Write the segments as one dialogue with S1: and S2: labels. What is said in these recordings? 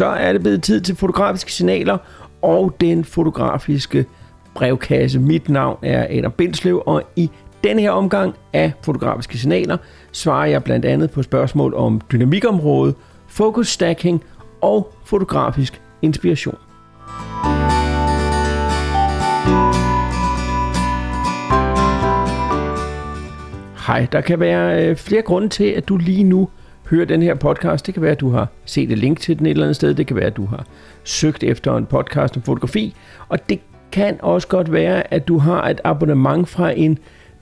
S1: så er det blevet tid til fotografiske signaler og den fotografiske brevkasse. Mit navn er Adam Bindslev, og i denne her omgang af fotografiske signaler svarer jeg blandt andet på spørgsmål om dynamikområdet, focus stacking og fotografisk inspiration. Hej, der kan være øh, flere grunde til, at du lige nu hører den her podcast. Det kan være, at du har set et link til den et eller andet sted. Det kan være, at du har søgt efter en podcast om fotografi. Og det kan også godt være, at du har et abonnement fra en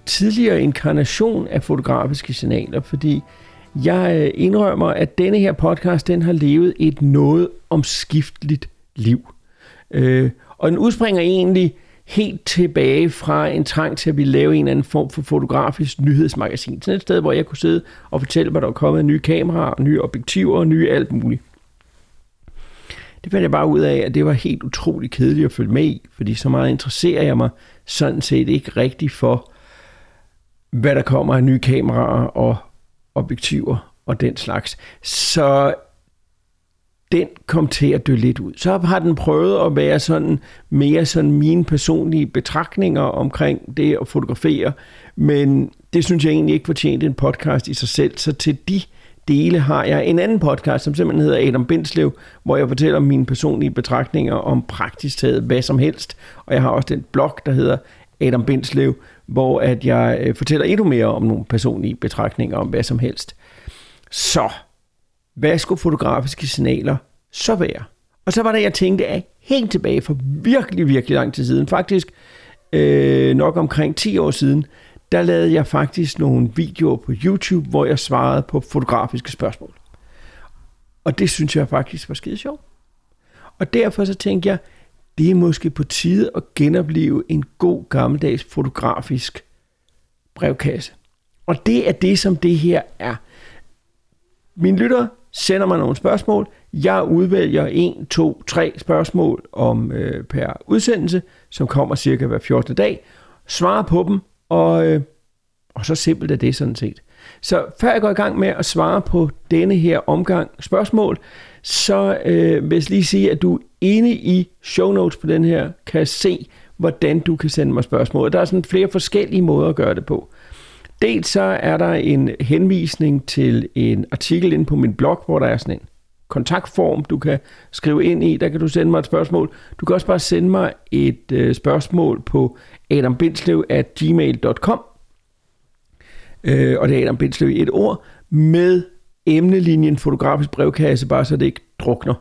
S1: tidligere inkarnation af fotografiske signaler, fordi jeg øh, indrømmer, at denne her podcast, den har levet et noget omskifteligt liv. Øh, og den udspringer egentlig helt tilbage fra en trang til at vi lave en eller anden form for fotografisk nyhedsmagasin. Sådan et sted, hvor jeg kunne sidde og fortælle, hvad der var kommet nye kameraer, nye objektiver og nye alt muligt. Det fandt jeg bare ud af, at det var helt utroligt kedeligt at følge med i, fordi så meget interesserer jeg mig sådan set ikke rigtigt for, hvad der kommer af nye kameraer og objektiver og den slags. Så den kom til at dø lidt ud. Så har den prøvet at være sådan mere sådan mine personlige betragtninger omkring det at fotografere, men det synes jeg egentlig ikke fortjente en podcast i sig selv, så til de dele har jeg en anden podcast, som simpelthen hedder Adam Bindslev, hvor jeg fortæller mine personlige betragtninger om praktisk taget hvad som helst, og jeg har også den blog, der hedder Adam Bindslev, hvor at jeg øh, fortæller endnu mere om nogle personlige betragtninger om hvad som helst. Så hvad skulle fotografiske signaler så være? Og så var det, jeg tænkte, at helt tilbage for virkelig, virkelig lang tid siden, faktisk øh, nok omkring 10 år siden, der lavede jeg faktisk nogle videoer på YouTube, hvor jeg svarede på fotografiske spørgsmål. Og det synes jeg faktisk var skide sjovt. Og derfor så tænkte jeg, det er måske på tide at genopleve en god gammeldags fotografisk brevkasse. Og det er det, som det her er. Min lytter sender mig nogle spørgsmål. Jeg udvælger en, to, tre spørgsmål om øh, per udsendelse, som kommer cirka hver 14. dag. Svarer på dem, og, øh, og så simpelt er det sådan set. Så før jeg går i gang med at svare på denne her omgang spørgsmål, så øh, vil jeg lige sige, at du inde i show notes på den her kan se, hvordan du kan sende mig spørgsmål. Der er sådan flere forskellige måder at gøre det på. Dels så er der en henvisning til en artikel inde på min blog, hvor der er sådan en kontaktform, du kan skrive ind i. Der kan du sende mig et spørgsmål. Du kan også bare sende mig et øh, spørgsmål på adambindslev.gmail.com øh, og det er Adam Bindslev i et ord, med emnelinjen fotografisk brevkasse, bare så det ikke drukner.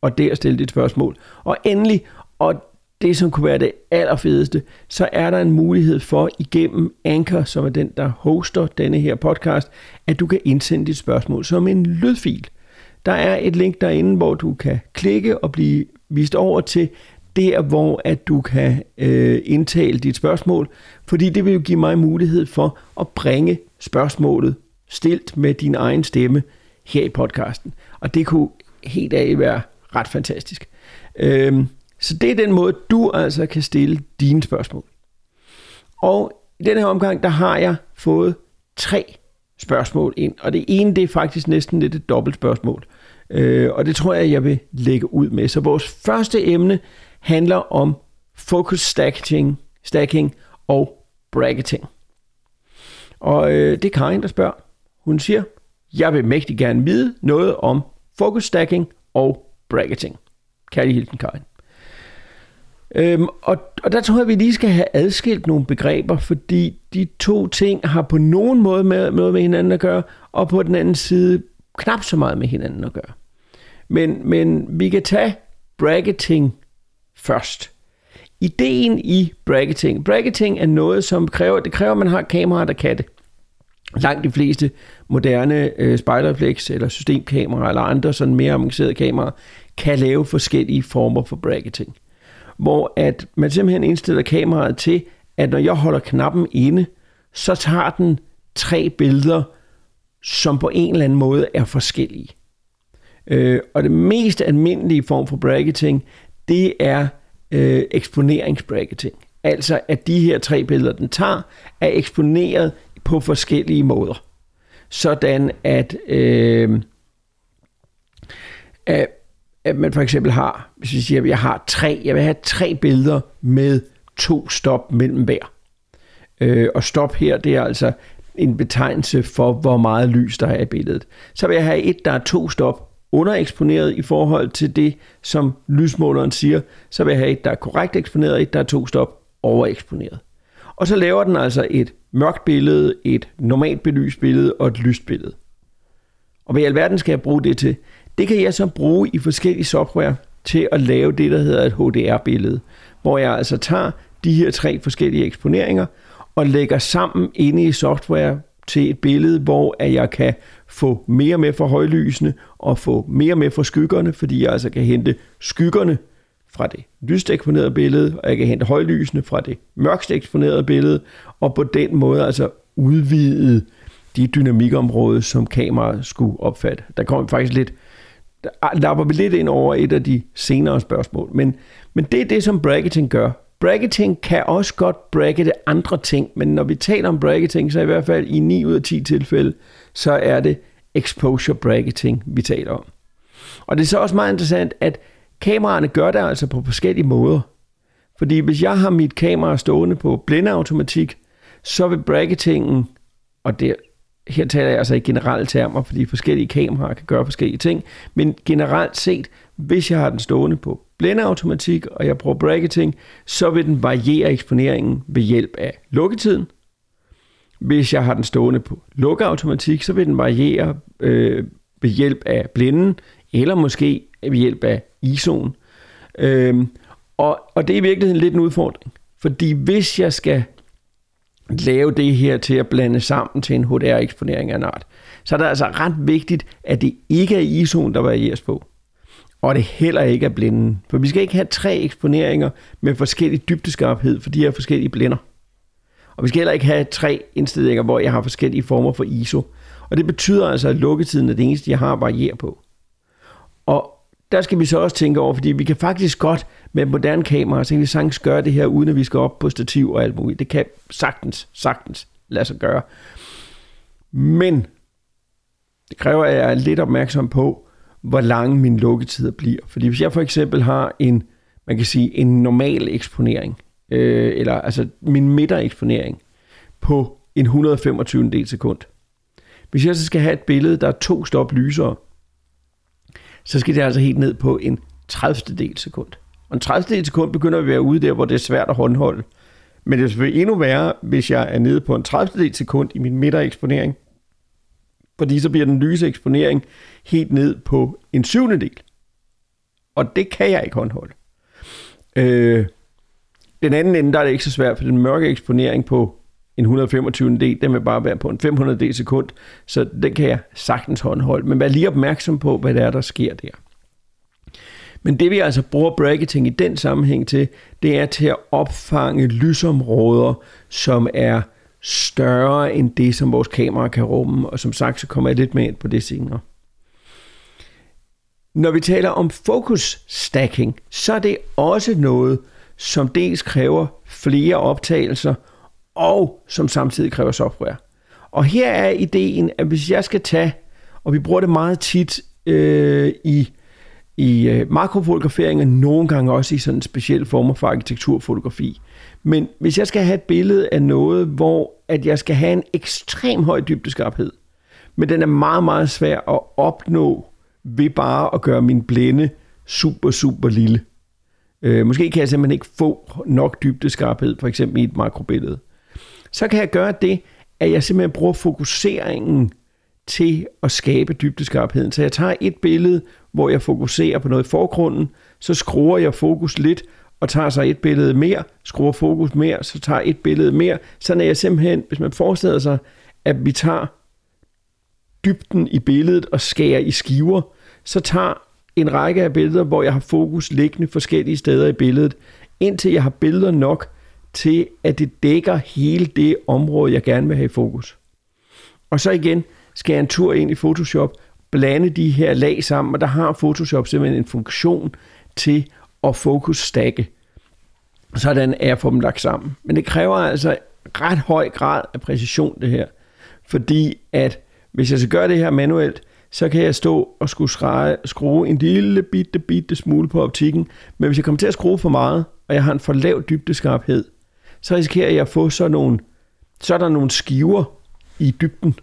S1: Og der stille dit spørgsmål. Og endelig, og det, som kunne være det allerfedeste, så er der en mulighed for igennem Anchor, som er den, der hoster denne her podcast, at du kan indsende dit spørgsmål som en lydfil. Der er et link derinde, hvor du kan klikke og blive vist over til der, hvor at du kan øh, indtale dit spørgsmål, fordi det vil jo give mig mulighed for at bringe spørgsmålet stilt med din egen stemme her i podcasten. Og det kunne helt af være ret fantastisk. Øh, så det er den måde, du altså kan stille dine spørgsmål. Og i den her omgang, der har jeg fået tre spørgsmål ind. Og det ene, det er faktisk næsten lidt et dobbelt spørgsmål. Øh, og det tror jeg, jeg vil lægge ud med. Så vores første emne handler om focus stacking, stacking og bracketing. Og øh, det er Karin, der spørger. Hun siger, jeg vil mægtig gerne vide noget om focus stacking og bracketing. Kærlig hilsen, Karin. Øhm, og, og der tror jeg, at vi lige skal have adskilt nogle begreber, fordi de to ting har på nogen måde med, noget med hinanden at gøre, og på den anden side knap så meget med hinanden at gøre. Men, men vi kan tage bracketing først. Ideen i bracketing. Bracketing er noget, som kræver, det kræver, at man har kameraer, der kan det. Langt de fleste moderne øh, spejlerreflex eller systemkameraer eller andre sådan mere avancerede kameraer kan lave forskellige former for bracketing hvor at man simpelthen indstiller kameraet til, at når jeg holder knappen inde, så tager den tre billeder, som på en eller anden måde er forskellige. Øh, og det mest almindelige form for bracketing, det er øh, eksponeringsbracketing. Altså at de her tre billeder, den tager, er eksponeret på forskellige måder. Sådan at, øh, at at man for eksempel har, hvis vi siger, at jeg har tre, jeg vil have tre billeder med to stop mellem hver. Øh, og stop her, det er altså en betegnelse for, hvor meget lys der er i billedet. Så vil jeg have et, der er to stop undereksponeret i forhold til det, som lysmåleren siger. Så vil jeg have et, der er korrekt eksponeret, et, der er to stop overeksponeret. Og så laver den altså et mørkt billede, et normalt belyst billede og et lyst billede. Og hvad i alverden skal jeg bruge det til? Det kan jeg så bruge i forskellige software til at lave det, der hedder et HDR-billede, hvor jeg altså tager de her tre forskellige eksponeringer og lægger sammen inde i software til et billede, hvor at jeg kan få mere med fra højlysene og få mere med fra skyggerne, fordi jeg altså kan hente skyggerne fra det lyst eksponerede billede, og jeg kan hente højlysene fra det mørkst eksponerede billede, og på den måde altså udvide de dynamikområder, som kameraet skulle opfatte. Der kommer faktisk lidt, der ah, lapper vi lidt ind over et af de senere spørgsmål, men, men det er det, som bracketing gør. Bracketing kan også godt brackete andre ting, men når vi taler om bracketing, så i hvert fald i 9 ud af 10 tilfælde, så er det exposure bracketing, vi taler om. Og det er så også meget interessant, at kameraerne gør det altså på forskellige måder. Fordi hvis jeg har mit kamera stående på blændeautomatik, så vil bracketingen, og det, her taler jeg altså i generelle termer, fordi forskellige kameraer kan gøre forskellige ting, men generelt set, hvis jeg har den stående på blændeautomatik, og jeg bruger bracketing, så vil den variere eksponeringen ved hjælp af lukketiden. Hvis jeg har den stående på lukkeautomatik, så vil den variere øh, ved hjælp af blinden, eller måske ved hjælp af ISO'en. Øhm, og, og det er i virkeligheden lidt en udfordring. Fordi hvis jeg skal lave det her til at blande sammen til en HDR-eksponering af en art, så er det altså ret vigtigt, at det ikke er ISO'en, der varieres på. Og det heller ikke er blinden. For vi skal ikke have tre eksponeringer med forskellig dybdeskarphed for de her forskellige blinder. Og vi skal heller ikke have tre indstillinger, hvor jeg har forskellige former for ISO. Og det betyder altså, at lukketiden er det eneste, jeg har at variere på. Og der skal vi så også tænke over, fordi vi kan faktisk godt med moderne kameraer, så kan vi sagtens gøre det her, uden at vi skal op på stativ og alt muligt. Det kan sagtens, sagtens lade sig gøre. Men det kræver, at jeg er lidt opmærksom på, hvor lange mine lukketider bliver. Fordi hvis jeg for eksempel har en, man kan sige, en normal eksponering, øh, eller altså min midtereksponering på en 125 del sekund. Hvis jeg så skal have et billede, der er to stop lysere, så skal det altså helt ned på en 30. del sekund. Og en 30. del sekund begynder vi at være ude der, hvor det er svært at håndholde. Men det er selvfølgelig endnu værre, hvis jeg er nede på en 30. del sekund i min midtereksponering. Fordi så bliver den lyse eksponering helt ned på en syvende del. Og det kan jeg ikke håndholde. Øh, den anden ende, der er det ikke så svært, for den mørke eksponering på en 125. del, den vil bare være på en 500 del sekund, så den kan jeg sagtens håndholde. Men vær lige opmærksom på, hvad det er, der sker der. Men det vi altså bruger bracketing i den sammenhæng til, det er til at opfange lysområder, som er større end det, som vores kamera kan rumme. Og som sagt, så kommer jeg lidt mere ind på det senere. Når vi taler om focus stacking, så er det også noget, som dels kræver flere optagelser, og som samtidig kræver software. Og her er ideen, at hvis jeg skal tage, og vi bruger det meget tit øh, i, i øh, makrofotografering, og nogle gange også i sådan specielle former for arkitekturfotografi. Men hvis jeg skal have et billede af noget, hvor at jeg skal have en ekstrem høj dybdeskarphed, men den er meget, meget svær at opnå ved bare at gøre min blænde super, super lille. Øh, måske kan jeg simpelthen ikke få nok dybdeskarphed, for eksempel i et makrobillede så kan jeg gøre det, at jeg simpelthen bruger fokuseringen til at skabe dybdeskarpheden. Så jeg tager et billede, hvor jeg fokuserer på noget i forgrunden, så skruer jeg fokus lidt, og tager så et billede mere, skruer fokus mere, så tager et billede mere. Sådan er jeg simpelthen, hvis man forestiller sig, at vi tager dybden i billedet og skærer i skiver, så tager en række af billeder, hvor jeg har fokus liggende forskellige steder i billedet, indtil jeg har billeder nok til, at det dækker hele det område, jeg gerne vil have i fokus. Og så igen skal jeg en tur ind i Photoshop, blande de her lag sammen, og der har Photoshop simpelthen en funktion til at fokusstakke. Sådan er jeg få dem lagt sammen. Men det kræver altså ret høj grad af præcision det her. Fordi at hvis jeg skal gøre det her manuelt, så kan jeg stå og skulle skrue, skrue en lille bitte, bitte smule på optikken. Men hvis jeg kommer til at skrue for meget, og jeg har en for lav dybdeskarphed, så risikerer jeg at få sådan nogle, så er der nogle skiver i dybden.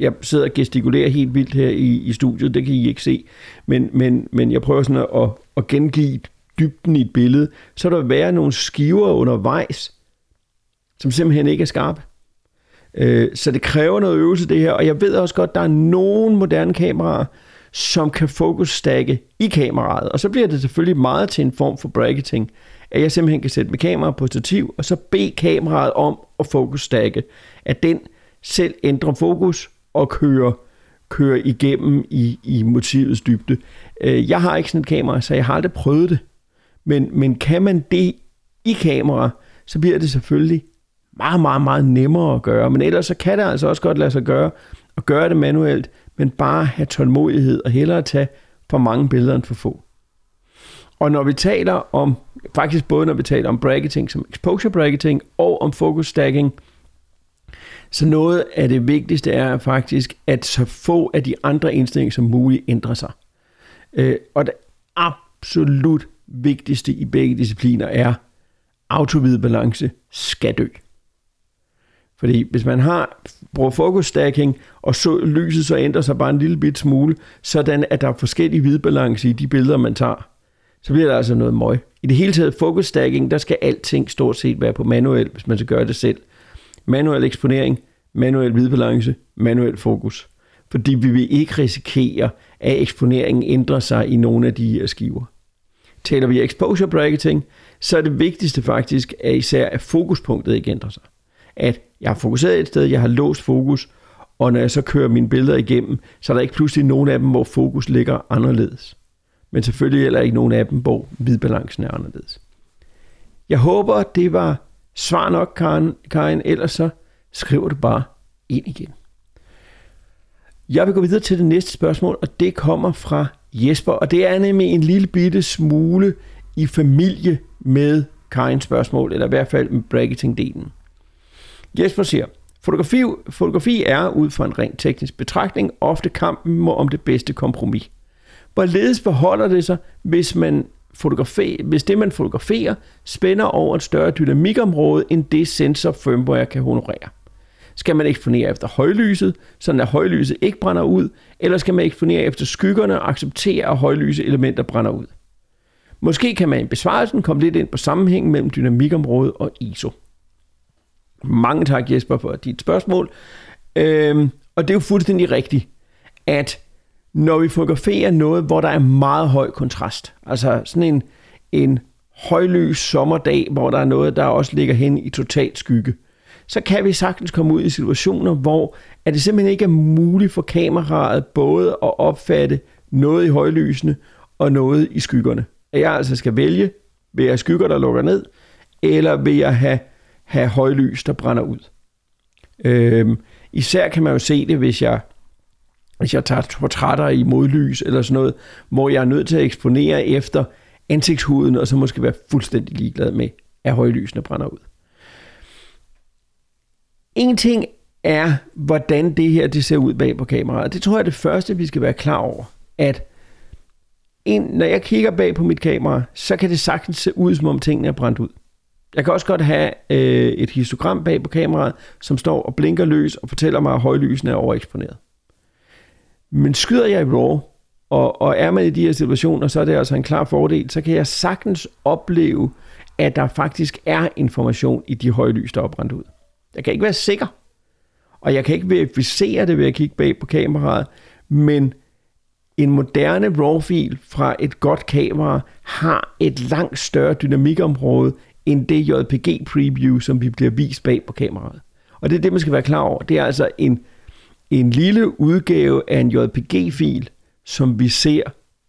S1: Jeg sidder og gestikulerer helt vildt her i, i studiet, det kan I ikke se. Men, men, men jeg prøver sådan at, at gengive dybden i et billede. Så der vil være nogle skiver undervejs, som simpelthen ikke er skarpe. Øh, så det kræver noget øvelse det her, og jeg ved også godt, at der er nogle moderne kameraer, som kan fokusstakke i kameraet, og så bliver det selvfølgelig meget til en form for bracketing, at jeg simpelthen kan sætte mit kamera på stativ, og så bede kameraet om at fokusstakke, at den selv ændrer fokus og kører, kører igennem i, i motivets dybde. Øh, jeg har ikke sådan et kamera, så jeg har aldrig prøvet det, men, men kan man det i kamera, så bliver det selvfølgelig meget, meget, meget nemmere at gøre. Men ellers så kan det altså også godt lade sig gøre at gøre det manuelt, men bare have tålmodighed og hellere tage for mange billeder end for få. Og når vi taler om, faktisk både når vi taler om bracketing som exposure bracketing og om focus stacking, så noget af det vigtigste er faktisk, at så få af de andre indstillinger som muligt ændrer sig. Øh, og det absolut vigtigste i begge discipliner er, autovid balance skal dø. Fordi hvis man har bruger focus stacking, og så lyset så ændrer sig bare en lille bit smule, sådan at der er forskellige hvidbalance i de billeder, man tager, så bliver der altså noget møg. I det hele taget focus stacking, der skal alting stort set være på manuel, hvis man skal gøre det selv. Manuel eksponering, manuel hvidbalance, manuel fokus. Fordi vi vil ikke risikere, at eksponeringen ændrer sig i nogle af de her skiver. Taler vi exposure bracketing, så er det vigtigste faktisk, at især at fokuspunktet ikke ændrer sig at jeg har fokuseret et sted, jeg har låst fokus, og når jeg så kører mine billeder igennem, så er der ikke pludselig nogen af dem, hvor fokus ligger anderledes. Men selvfølgelig heller ikke nogen af dem, hvor hvidbalancen er anderledes. Jeg håber, det var svar nok, Karen, Karen ellers så skriver du bare ind igen. Jeg vil gå videre til det næste spørgsmål, og det kommer fra Jesper, og det er nemlig en lille bitte smule i familie med Karins spørgsmål, eller i hvert fald med bracketing-delen. Jesper siger, fotografi, fotografi er ud fra en rent teknisk betragtning ofte kampen om det bedste kompromis. Hvorledes beholder det sig, hvis, man fotografer, hvis det, man fotograferer, spænder over et større dynamikområde, end det sensor firmware kan honorere? Skal man eksponere efter højlyset, så at højlyset ikke brænder ud, eller skal man eksponere efter skyggerne og acceptere, at højlyse elementer brænder ud? Måske kan man i besvarelsen komme lidt ind på sammenhængen mellem dynamikområdet og ISO. Mange tak Jesper for dit spørgsmål. Øhm, og det er jo fuldstændig rigtigt, at når vi fotograferer noget, hvor der er meget høj kontrast, altså sådan en, en højlys sommerdag, hvor der er noget, der også ligger hen i total skygge, så kan vi sagtens komme ud i situationer, hvor at det simpelthen ikke er muligt for kameraet både at opfatte noget i højlysene og noget i skyggerne. At jeg altså skal vælge, vil jeg skygger, der lukker ned, eller vil jeg have have højlys, der brænder ud. Øhm, især kan man jo se det, hvis jeg, hvis jeg tager portrætter i modlys eller sådan noget, hvor jeg er nødt til at eksponere efter ansigtshuden, og så måske være fuldstændig ligeglad med, at højlysene brænder ud. En ting er, hvordan det her det ser ud bag på kameraet. Det tror jeg er det første, vi skal være klar over, at en, når jeg kigger bag på mit kamera, så kan det sagtens se ud, som om tingene er brændt ud. Jeg kan også godt have øh, et histogram bag på kameraet, som står og blinker løs og fortæller mig, at højlysene er overeksponeret. Men skyder jeg i RAW, og, og er man i de her situationer, så er det altså en klar fordel, så kan jeg sagtens opleve, at der faktisk er information i de høje lys, der er brændt ud. Jeg kan ikke være sikker, og jeg kan ikke verificere det ved at kigge bag på kameraet, men en moderne RAW-fil fra et godt kamera har et langt større dynamikområde end det JPG-preview, som vi bliver vist bag på kameraet. Og det er det, man skal være klar over. Det er altså en, en lille udgave af en JPG-fil, som vi ser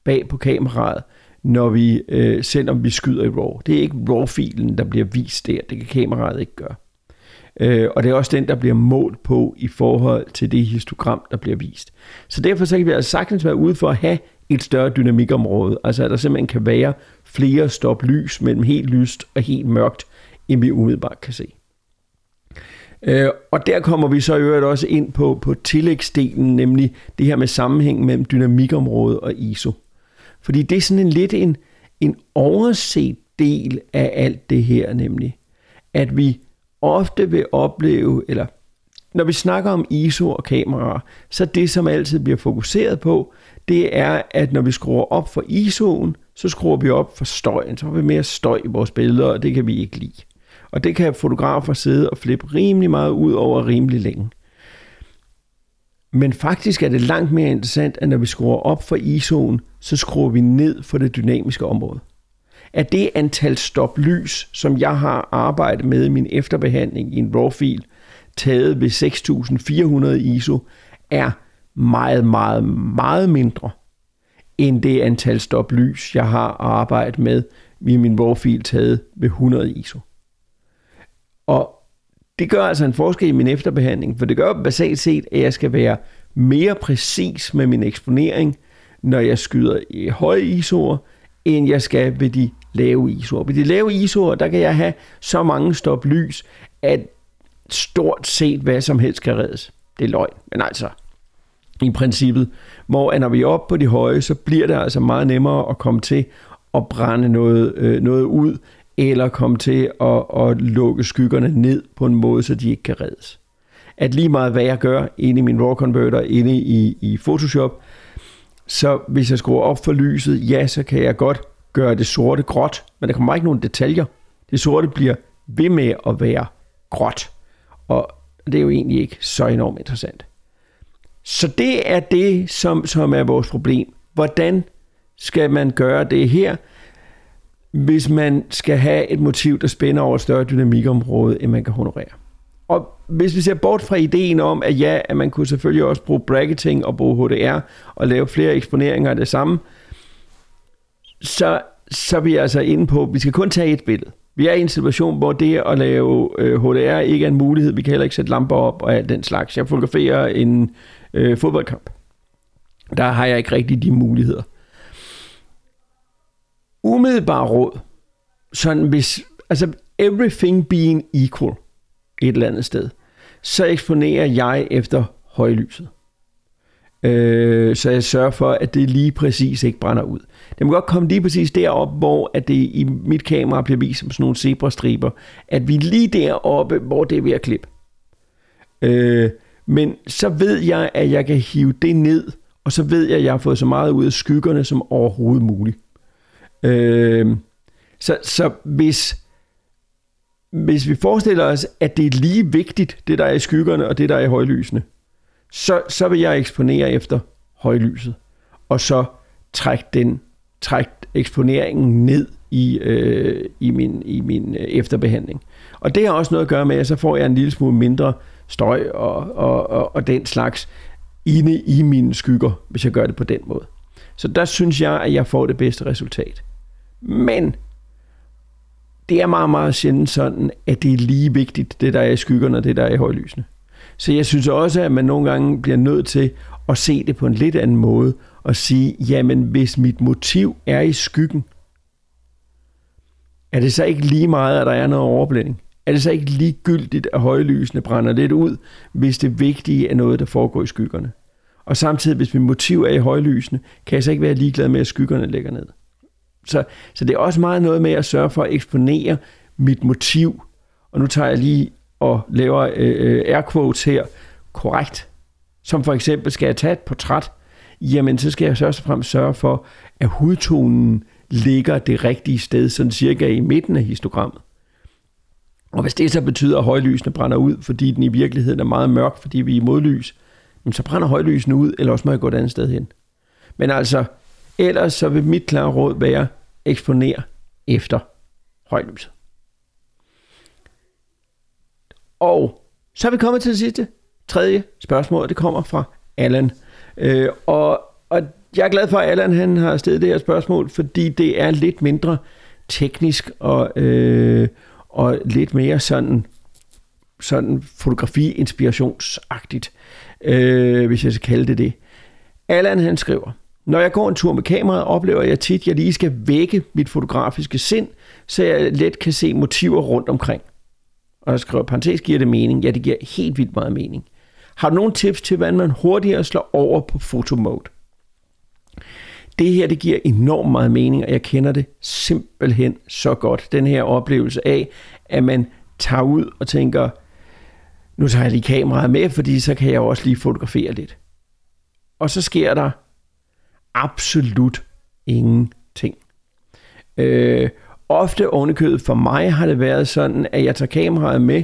S1: bag på kameraet, når vi, øh, selvom vi skyder i RAW. Det er ikke RAW-filen, der bliver vist der. Det kan kameraet ikke gøre. Øh, og det er også den, der bliver målt på i forhold til det histogram, der bliver vist. Så derfor så kan vi altså sagtens være ude for at have et større dynamikområde. Altså at der simpelthen kan være flere stop lys mellem helt lyst og helt mørkt, end vi umiddelbart kan se. Øh, og der kommer vi så i øvrigt også ind på, på tillægsdelen, nemlig det her med sammenhæng mellem dynamikområde og ISO. Fordi det er sådan en lidt en, en overset del af alt det her, nemlig at vi ofte vil opleve, eller når vi snakker om ISO og kameraer, så det, som altid bliver fokuseret på, det er, at når vi skruer op for ISO'en, så skruer vi op for støjen. Så har vi mere støj i vores billeder, og det kan vi ikke lide. Og det kan fotografer sidde og flippe rimelig meget ud over rimelig længe. Men faktisk er det langt mere interessant, at når vi skruer op for ISO'en, så skruer vi ned for det dynamiske område. At det antal stop lys, som jeg har arbejdet med i min efterbehandling i en RAW-fil, taget ved 6400 ISO, er meget, meget, meget mindre end det antal stop lys, jeg har arbejdet med i min RAW-fil taget ved 100 ISO. Og det gør altså en forskel i min efterbehandling, for det gør basalt set, at jeg skal være mere præcis med min eksponering, når jeg skyder i høje ISO'er, end jeg skal ved de lave ISO'er. Ved de lave ISO'er, der kan jeg have så mange stop lys, at stort set hvad som helst kan reddes. Det er løgn, men altså i princippet, hvor når vi er oppe på de høje, så bliver det altså meget nemmere at komme til at brænde noget, øh, noget ud, eller komme til at, at lukke skyggerne ned på en måde, så de ikke kan reddes. At lige meget hvad jeg gør inde i min RAW Converter, inde i, i Photoshop, så hvis jeg skruer op for lyset, ja, så kan jeg godt gøre det sorte gråt, men der kommer ikke nogen detaljer. Det sorte bliver ved med at være gråt, og det er jo egentlig ikke så enormt interessant. Så det er det, som, som er vores problem. Hvordan skal man gøre det her? Hvis man skal have et motiv, der spænder over et større dynamikområde, end man kan honorere. Og hvis vi ser bort fra ideen om, at ja, at man kunne selvfølgelig også bruge bracketing og bruge HDR og lave flere eksponeringer af det samme, så, så er vi altså inde på, at vi skal kun tage et billede. Vi er i en situation, hvor det at lave øh, HDR ikke er en mulighed. Vi kan heller ikke sætte lamper op og alt den slags. Jeg fotograferer en øh, fodboldkamp. Der har jeg ikke rigtig de muligheder umiddelbare råd, sådan hvis, altså everything being equal et eller andet sted, så eksponerer jeg efter højlyset. Øh, så jeg sørger for, at det lige præcis ikke brænder ud. Det må godt komme lige præcis derop, hvor at det i mit kamera bliver vist som sådan nogle zebrastriber, at vi lige deroppe, hvor det er ved at klippe. Øh, men så ved jeg, at jeg kan hive det ned, og så ved jeg, at jeg har fået så meget ud af skyggerne som overhovedet muligt. Øh, så, så hvis, hvis vi forestiller os, at det er lige vigtigt, det der er i skyggerne og det der er i højlysene, så, så vil jeg eksponere efter højlyset, og så trække, den, trække eksponeringen ned i, øh, i min, i min øh, efterbehandling. Og det har også noget at gøre med, at så får jeg en lille smule mindre støj og, og, og, og den slags inde i mine skygger, hvis jeg gør det på den måde. Så der synes jeg, at jeg får det bedste resultat. Men det er meget, meget sjældent sådan, at det er lige vigtigt, det der er i skyggerne og det der er i højlysene. Så jeg synes også, at man nogle gange bliver nødt til at se det på en lidt anden måde og sige, jamen hvis mit motiv er i skyggen, er det så ikke lige meget, at der er noget overblænding? Er det så ikke ligegyldigt, at højlysene brænder lidt ud, hvis det vigtige er noget, der foregår i skyggerne? Og samtidig, hvis mit motiv er i højlysene, kan jeg så ikke være ligeglad med, at skyggerne ligger ned. Så, så det er også meget noget med at sørge for at eksponere mit motiv. Og nu tager jeg lige og laver øh, øh, air quotes her korrekt. Som for eksempel, skal jeg tage et portræt, jamen så skal jeg først og fremmest sørge for, at hudtonen ligger det rigtige sted, sådan cirka i midten af histogrammet. Og hvis det så betyder, at højlysene brænder ud, fordi den i virkeligheden er meget mørk, fordi vi er i modlys, så brænder højlysene ud, eller også må jeg gå et andet sted hen. Men altså, ellers så vil mit klare råd være, eksponer efter højlyset. Og så er vi kommet til det sidste, tredje spørgsmål. Det kommer fra Allan. Øh, og, og jeg er glad for, at Allan han har stillet det her spørgsmål, fordi det er lidt mindre teknisk og, øh, og lidt mere sådan, sådan fotografi-inspirationsagtigt øh, hvis jeg skal kalde det det. Allan han skriver, når jeg går en tur med kameraet, oplever jeg tit, at jeg lige skal vække mit fotografiske sind, så jeg let kan se motiver rundt omkring. og jeg skriver parentes, giver det mening? Ja, det giver helt vildt meget mening. Har du nogle tips til, hvordan man hurtigere slår over på fotomode? Det her, det giver enormt meget mening, og jeg kender det simpelthen så godt. Den her oplevelse af, at man tager ud og tænker, nu tager jeg lige kameraet med, fordi så kan jeg også lige fotografere lidt. Og så sker der absolut ingenting. Øh, ofte ovenikøbet for mig har det været sådan, at jeg tager kameraet med,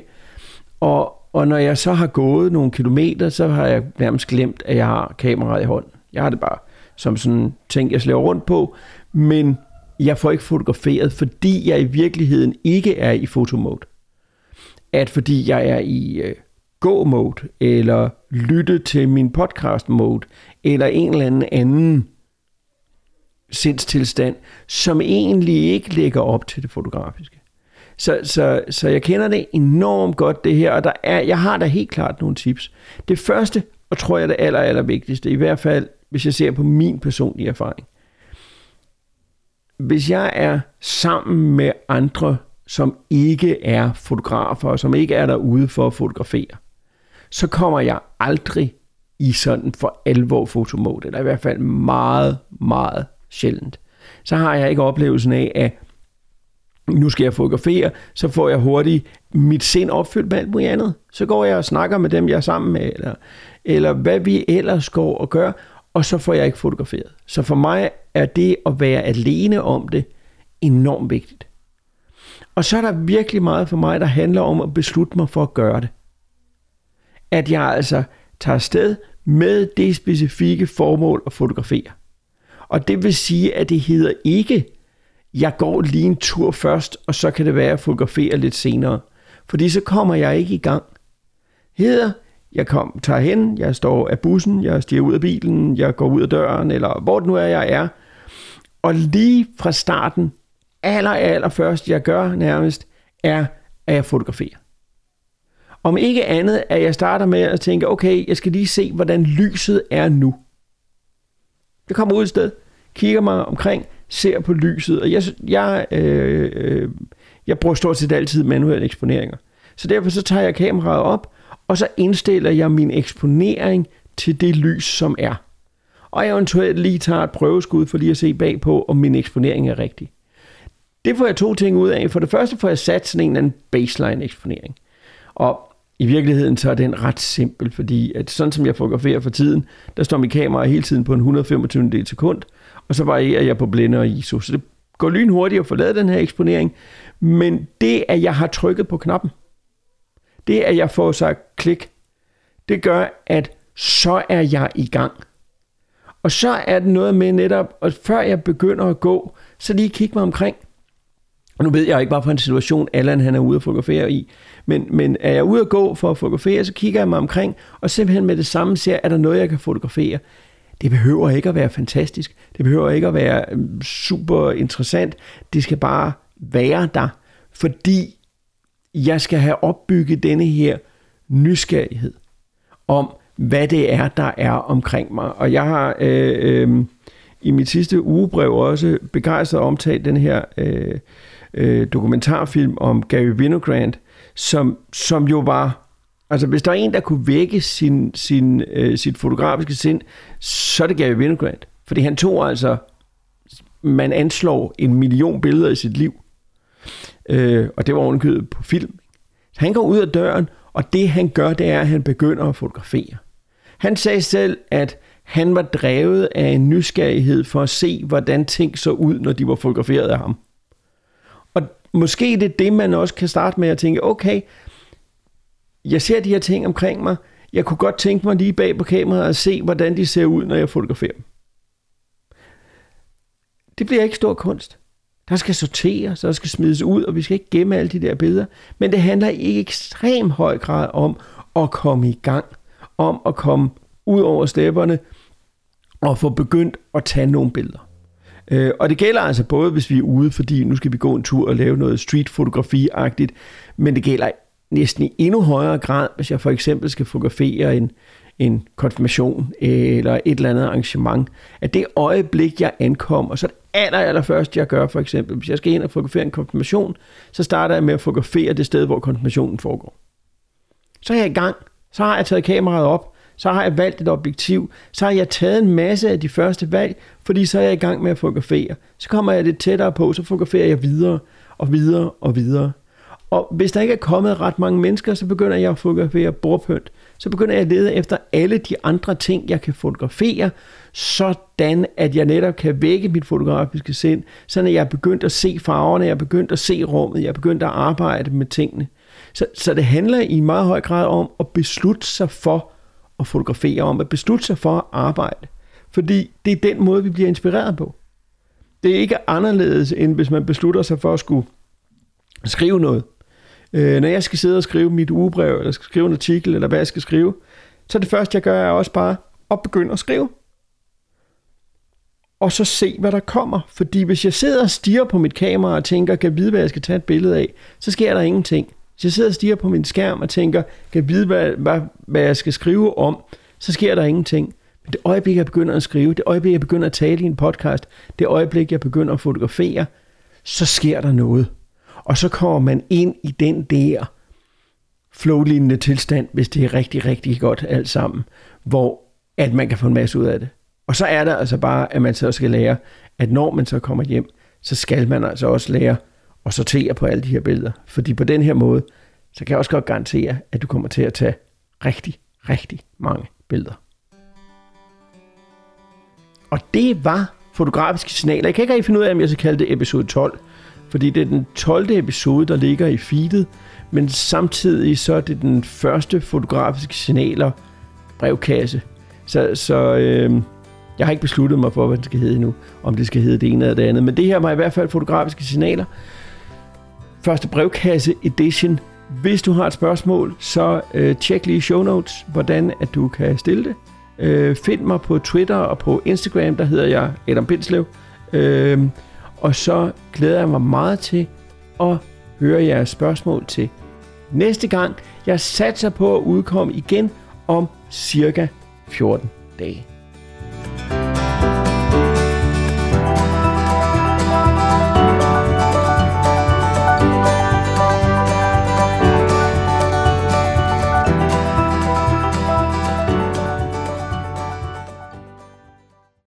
S1: og, og når jeg så har gået nogle kilometer, så har jeg nærmest glemt, at jeg har kameraet i hånden. Jeg har det bare som sådan ting, jeg slæver rundt på, men jeg får ikke fotograferet, fordi jeg i virkeligheden ikke er i fotomode. At fordi jeg er i øh, gå-mode, eller lytte til min podcast-mode, eller en eller anden anden sindstilstand, som egentlig ikke ligger op til det fotografiske. Så, så, så jeg kender det enormt godt det her, og der er, jeg har da helt klart nogle tips. Det første, og tror jeg det aller, aller vigtigste, i hvert fald hvis jeg ser på min personlige erfaring. Hvis jeg er sammen med andre, som ikke er fotografer, og som ikke er derude for at fotografere, så kommer jeg aldrig i sådan for alvor fotomode, eller i hvert fald meget, meget sjældent. Så har jeg ikke oplevelsen af, at nu skal jeg fotografere, så får jeg hurtigt mit sind opfyldt med alt muligt andet. Så går jeg og snakker med dem, jeg er sammen med, eller, eller hvad vi ellers går og gør, og så får jeg ikke fotograferet. Så for mig er det at være alene om det enormt vigtigt. Og så er der virkelig meget for mig, der handler om at beslutte mig for at gøre det. At jeg altså tager afsted med det specifikke formål at fotografere. Og det vil sige, at det hedder ikke, jeg går lige en tur først, og så kan det være, at jeg fotograferer lidt senere. Fordi så kommer jeg ikke i gang. Hedder, jeg kom, tager hen, jeg står af bussen, jeg stiger ud af bilen, jeg går ud af døren, eller hvor det nu er, jeg er. Og lige fra starten, aller, aller først, jeg gør nærmest, er, at jeg fotograferer. Om ikke andet, at jeg starter med at tænke, okay, jeg skal lige se, hvordan lyset er nu. Jeg kommer ud et sted, kigger mig omkring, ser på lyset, og jeg, jeg, øh, øh, jeg bruger stort set altid manuelle eksponeringer. Så derfor så tager jeg kameraet op, og så indstiller jeg min eksponering til det lys, som er. Og jeg eventuelt lige tager et prøveskud for lige at se bagpå, om min eksponering er rigtig. Det får jeg to ting ud af. For det første får jeg sat sådan en eller anden baseline eksponering. Og i virkeligheden så er den ret simpel, fordi at sådan som jeg fotograferer for tiden, der står mit kamera hele tiden på en 125 del sekund, og så varierer jeg på blinde og ISO. Så det går lynhurtigt at få lavet den her eksponering, men det, at jeg har trykket på knappen, det at jeg får sagt klik, det gør, at så er jeg i gang. Og så er det noget med netop, at før jeg begynder at gå, så lige kigge mig omkring. Og nu ved jeg ikke, bare for en situation, Allan han er ude at fotografere i. Men, men er jeg ude at gå for at fotografere, så kigger jeg mig omkring, og simpelthen med det samme ser, er der noget, jeg kan fotografere. Det behøver ikke at være fantastisk. Det behøver ikke at være øh, super interessant. Det skal bare være der. Fordi jeg skal have opbygget denne her nysgerrighed om, hvad det er, der er omkring mig. Og jeg har øh, øh, i mit sidste ugebrev også begejstret omtalt den her øh, øh, dokumentarfilm om Gary Winogrand, som, som jo var Altså, hvis der er en, der kunne vække sin, sin, øh, sit fotografiske sind, så er det Gary Winogrand. Fordi han tog altså, man anslår en million billeder i sit liv. Øh, og det var ovenkøbet på film. Han går ud af døren, og det han gør, det er, at han begynder at fotografere. Han sagde selv, at han var drevet af en nysgerrighed for at se, hvordan ting så ud, når de var fotograferet af ham. Måske det er det, man også kan starte med at tænke, okay, jeg ser de her ting omkring mig, jeg kunne godt tænke mig lige bag på kameraet at se, hvordan de ser ud, når jeg fotograferer dem. Det bliver ikke stor kunst. Der skal sorteres, der skal smides ud, og vi skal ikke gemme alle de der billeder. Men det handler i ekstrem høj grad om at komme i gang, om at komme ud over stepperne og få begyndt at tage nogle billeder. Øh, og det gælder altså både, hvis vi er ude, fordi nu skal vi gå en tur og lave noget streetfotografi-agtigt, men det gælder næsten i endnu højere grad, hvis jeg for eksempel skal fotografere en, en konfirmation øh, eller et eller andet arrangement, at det øjeblik, jeg ankommer, så det aller, aller første, jeg gør for eksempel, hvis jeg skal ind og fotografere en konfirmation, så starter jeg med at fotografere det sted, hvor konfirmationen foregår. Så er jeg i gang. Så har jeg taget kameraet op. Så har jeg valgt et objektiv. Så har jeg taget en masse af de første valg, fordi så er jeg i gang med at fotografere. Så kommer jeg lidt tættere på, så fotograferer jeg videre og videre og videre. Og hvis der ikke er kommet ret mange mennesker, så begynder jeg at fotografere bordpynt. Så begynder jeg at lede efter alle de andre ting, jeg kan fotografere, sådan at jeg netop kan vække mit fotografiske sind, sådan at jeg er begyndt at se farverne, jeg er begyndt at se rummet, jeg er begyndt at arbejde med tingene. Så, så det handler i meget høj grad om at beslutte sig for og fotografere, om at beslutte sig for at arbejde. Fordi det er den måde, vi bliver inspireret på. Det er ikke anderledes, end hvis man beslutter sig for at skulle skrive noget. Øh, når jeg skal sidde og skrive mit ugebrev, eller skal skrive en artikel, eller hvad jeg skal skrive, så det første, jeg gør, er også bare at begynde at skrive. Og så se, hvad der kommer. Fordi hvis jeg sidder og stiger på mit kamera og tænker, kan jeg vide, hvad jeg skal tage et billede af, så sker der ingenting. Hvis jeg sidder og stiger på min skærm og tænker, kan jeg vide, hvad, hvad, hvad jeg skal skrive om, så sker der ingenting. Men det øjeblik, jeg begynder at skrive, det øjeblik, jeg begynder at tale i en podcast, det øjeblik, jeg begynder at fotografere, så sker der noget. Og så kommer man ind i den der flowlignende tilstand, hvis det er rigtig, rigtig godt alt sammen, hvor at man kan få en masse ud af det. Og så er der altså bare, at man så skal lære, at når man så kommer hjem, så skal man altså også lære og sortere på alle de her billeder. Fordi på den her måde, så kan jeg også godt garantere, at du kommer til at tage rigtig, rigtig mange billeder. Og det var fotografiske signaler. Jeg kan ikke rigtig finde ud af, om jeg skal kalde det episode 12, fordi det er den 12. episode, der ligger i feedet, men samtidig så er det den første fotografiske signaler brevkasse. Så, så øh, jeg har ikke besluttet mig for, hvad det skal hedde endnu, om det skal hedde det ene eller det andet, men det her var i hvert fald fotografiske signaler. Første brevkasse edition. Hvis du har et spørgsmål, så øh, tjek lige show notes, hvordan at du kan stille det. Øh, find mig på Twitter og på Instagram, der hedder jeg Adam Bindslev. Øh, og så glæder jeg mig meget til at høre jeres spørgsmål til næste gang. Jeg satser på at udkomme igen om cirka 14 dage.